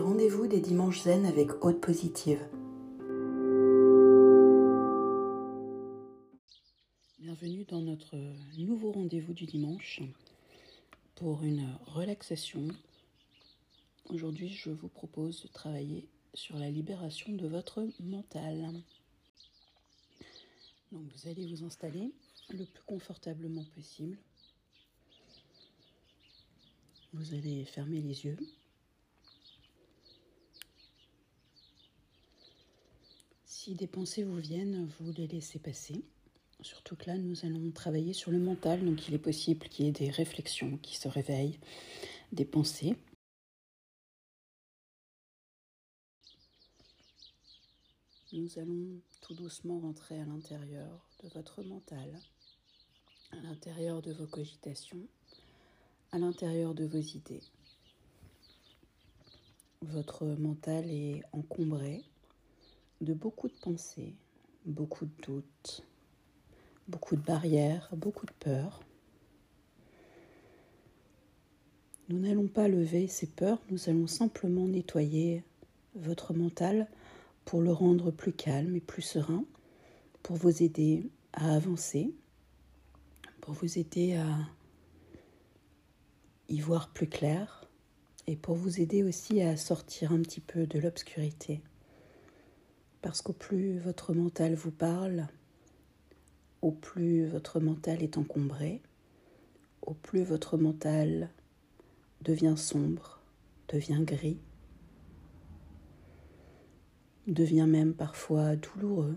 Rendez-vous des dimanches zen avec Haute Positive. Bienvenue dans notre nouveau rendez-vous du dimanche pour une relaxation. Aujourd'hui, je vous propose de travailler sur la libération de votre mental. Donc, vous allez vous installer le plus confortablement possible. Vous allez fermer les yeux. Si des pensées vous viennent, vous les laissez passer. Surtout que là, nous allons travailler sur le mental, donc il est possible qu'il y ait des réflexions qui se réveillent, des pensées. Nous allons tout doucement rentrer à l'intérieur de votre mental, à l'intérieur de vos cogitations, à l'intérieur de vos idées. Votre mental est encombré de beaucoup de pensées, beaucoup de doutes, beaucoup de barrières, beaucoup de peurs. Nous n'allons pas lever ces peurs, nous allons simplement nettoyer votre mental pour le rendre plus calme et plus serein, pour vous aider à avancer, pour vous aider à y voir plus clair et pour vous aider aussi à sortir un petit peu de l'obscurité. Parce qu'au plus votre mental vous parle, au plus votre mental est encombré, au plus votre mental devient sombre, devient gris, devient même parfois douloureux.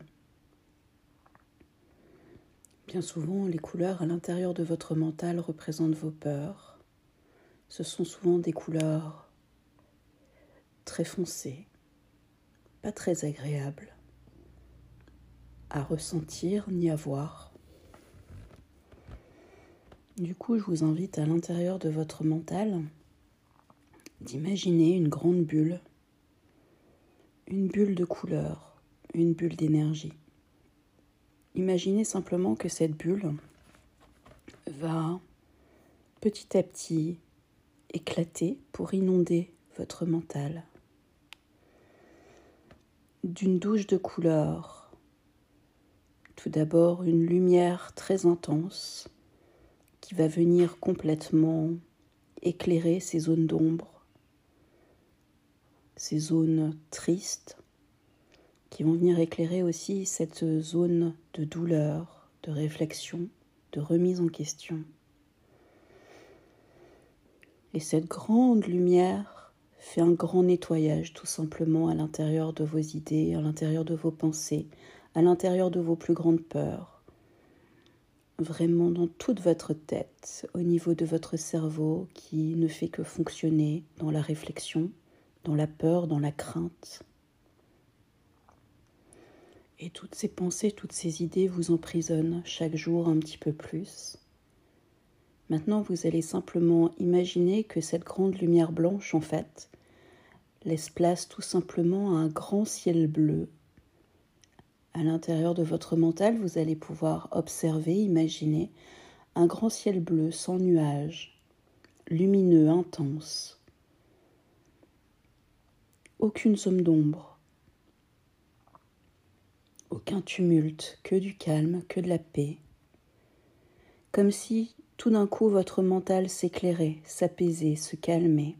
Bien souvent, les couleurs à l'intérieur de votre mental représentent vos peurs. Ce sont souvent des couleurs très foncées, pas très agréable à ressentir ni à voir. Du coup, je vous invite à l'intérieur de votre mental d'imaginer une grande bulle, une bulle de couleur, une bulle d'énergie. Imaginez simplement que cette bulle va petit à petit éclater pour inonder votre mental d'une douche de couleur. Tout d'abord une lumière très intense qui va venir complètement éclairer ces zones d'ombre, ces zones tristes, qui vont venir éclairer aussi cette zone de douleur, de réflexion, de remise en question. Et cette grande lumière fait un grand nettoyage tout simplement à l'intérieur de vos idées, à l'intérieur de vos pensées, à l'intérieur de vos plus grandes peurs. Vraiment dans toute votre tête, au niveau de votre cerveau qui ne fait que fonctionner dans la réflexion, dans la peur, dans la crainte. Et toutes ces pensées, toutes ces idées vous emprisonnent chaque jour un petit peu plus. Maintenant, vous allez simplement imaginer que cette grande lumière blanche, en fait, laisse place tout simplement à un grand ciel bleu. À l'intérieur de votre mental, vous allez pouvoir observer, imaginer un grand ciel bleu sans nuages, lumineux, intense. Aucune somme d'ombre, aucun tumulte, que du calme, que de la paix. Comme si tout d'un coup votre mental s'éclairait, s'apaisait, se calmait.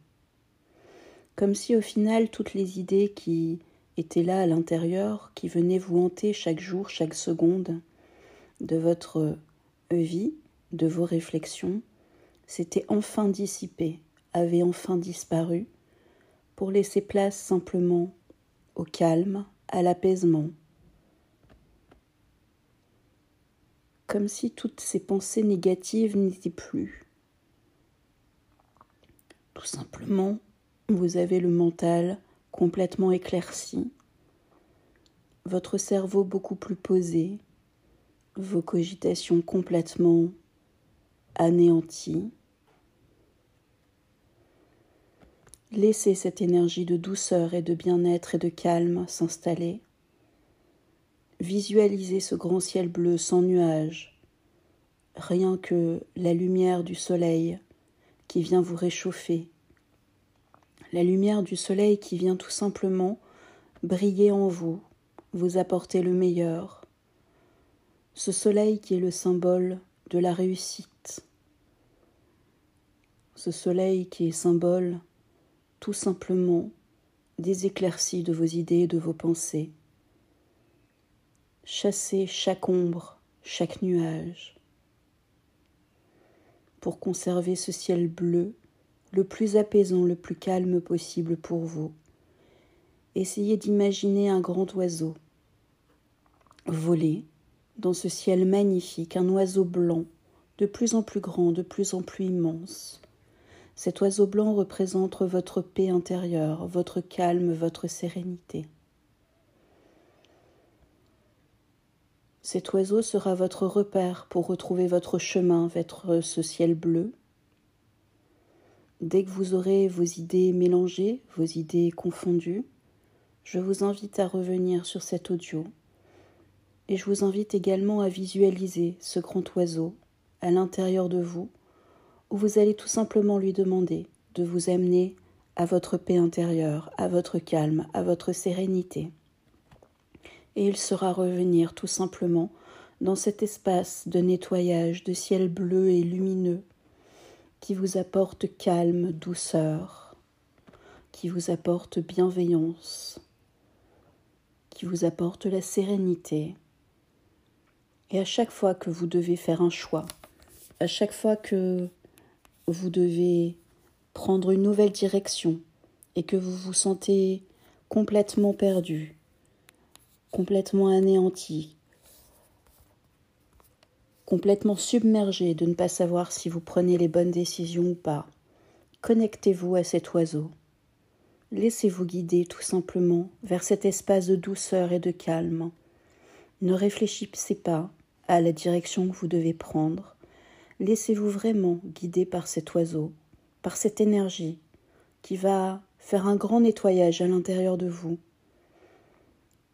Comme si au final toutes les idées qui étaient là à l'intérieur, qui venaient vous hanter chaque jour, chaque seconde de votre vie, de vos réflexions, s'étaient enfin dissipées, avaient enfin disparu, pour laisser place simplement au calme, à l'apaisement, comme si toutes ces pensées négatives n'étaient plus. Tout simplement, vous avez le mental complètement éclairci, votre cerveau beaucoup plus posé, vos cogitations complètement anéanties. Laissez cette énergie de douceur et de bien-être et de calme s'installer. Visualisez ce grand ciel bleu sans nuages, rien que la lumière du soleil qui vient vous réchauffer, la lumière du soleil qui vient tout simplement briller en vous, vous apporter le meilleur. Ce soleil qui est le symbole de la réussite. Ce soleil qui est symbole tout simplement des éclaircies de vos idées et de vos pensées. Chassez chaque ombre, chaque nuage, pour conserver ce ciel bleu le plus apaisant, le plus calme possible pour vous. Essayez d'imaginer un grand oiseau voler dans ce ciel magnifique, un oiseau blanc, de plus en plus grand, de plus en plus immense. Cet oiseau blanc représente votre paix intérieure, votre calme, votre sérénité. Cet oiseau sera votre repère pour retrouver votre chemin vers ce ciel bleu. Dès que vous aurez vos idées mélangées, vos idées confondues, je vous invite à revenir sur cet audio et je vous invite également à visualiser ce grand oiseau à l'intérieur de vous où vous allez tout simplement lui demander de vous amener à votre paix intérieure, à votre calme, à votre sérénité. Et il sera revenir tout simplement dans cet espace de nettoyage de ciel bleu et lumineux qui vous apporte calme, douceur, qui vous apporte bienveillance, qui vous apporte la sérénité. Et à chaque fois que vous devez faire un choix, à chaque fois que vous devez prendre une nouvelle direction et que vous vous sentez complètement perdu, complètement anéanti, complètement submergé de ne pas savoir si vous prenez les bonnes décisions ou pas, connectez-vous à cet oiseau. Laissez-vous guider tout simplement vers cet espace de douceur et de calme. Ne réfléchissez pas à la direction que vous devez prendre. Laissez-vous vraiment guider par cet oiseau, par cette énergie qui va faire un grand nettoyage à l'intérieur de vous.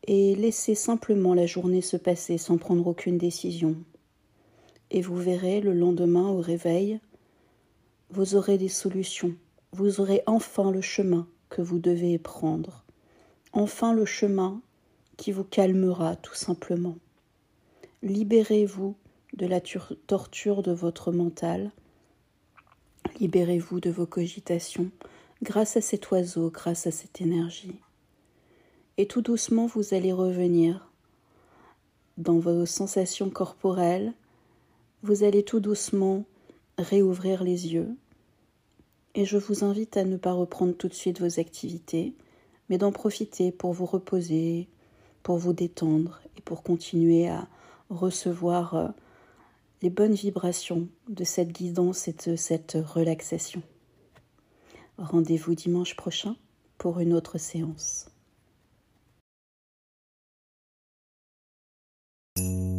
Et laissez simplement la journée se passer sans prendre aucune décision. Et vous verrez le lendemain au réveil, vous aurez des solutions, vous aurez enfin le chemin que vous devez prendre, enfin le chemin qui vous calmera tout simplement. Libérez-vous de la torture de votre mental. Libérez-vous de vos cogitations grâce à cet oiseau, grâce à cette énergie. Et tout doucement, vous allez revenir dans vos sensations corporelles. Vous allez tout doucement réouvrir les yeux. Et je vous invite à ne pas reprendre tout de suite vos activités, mais d'en profiter pour vous reposer, pour vous détendre et pour continuer à recevoir euh, les bonnes vibrations de cette guidance et de cette relaxation. Rendez-vous dimanche prochain pour une autre séance. you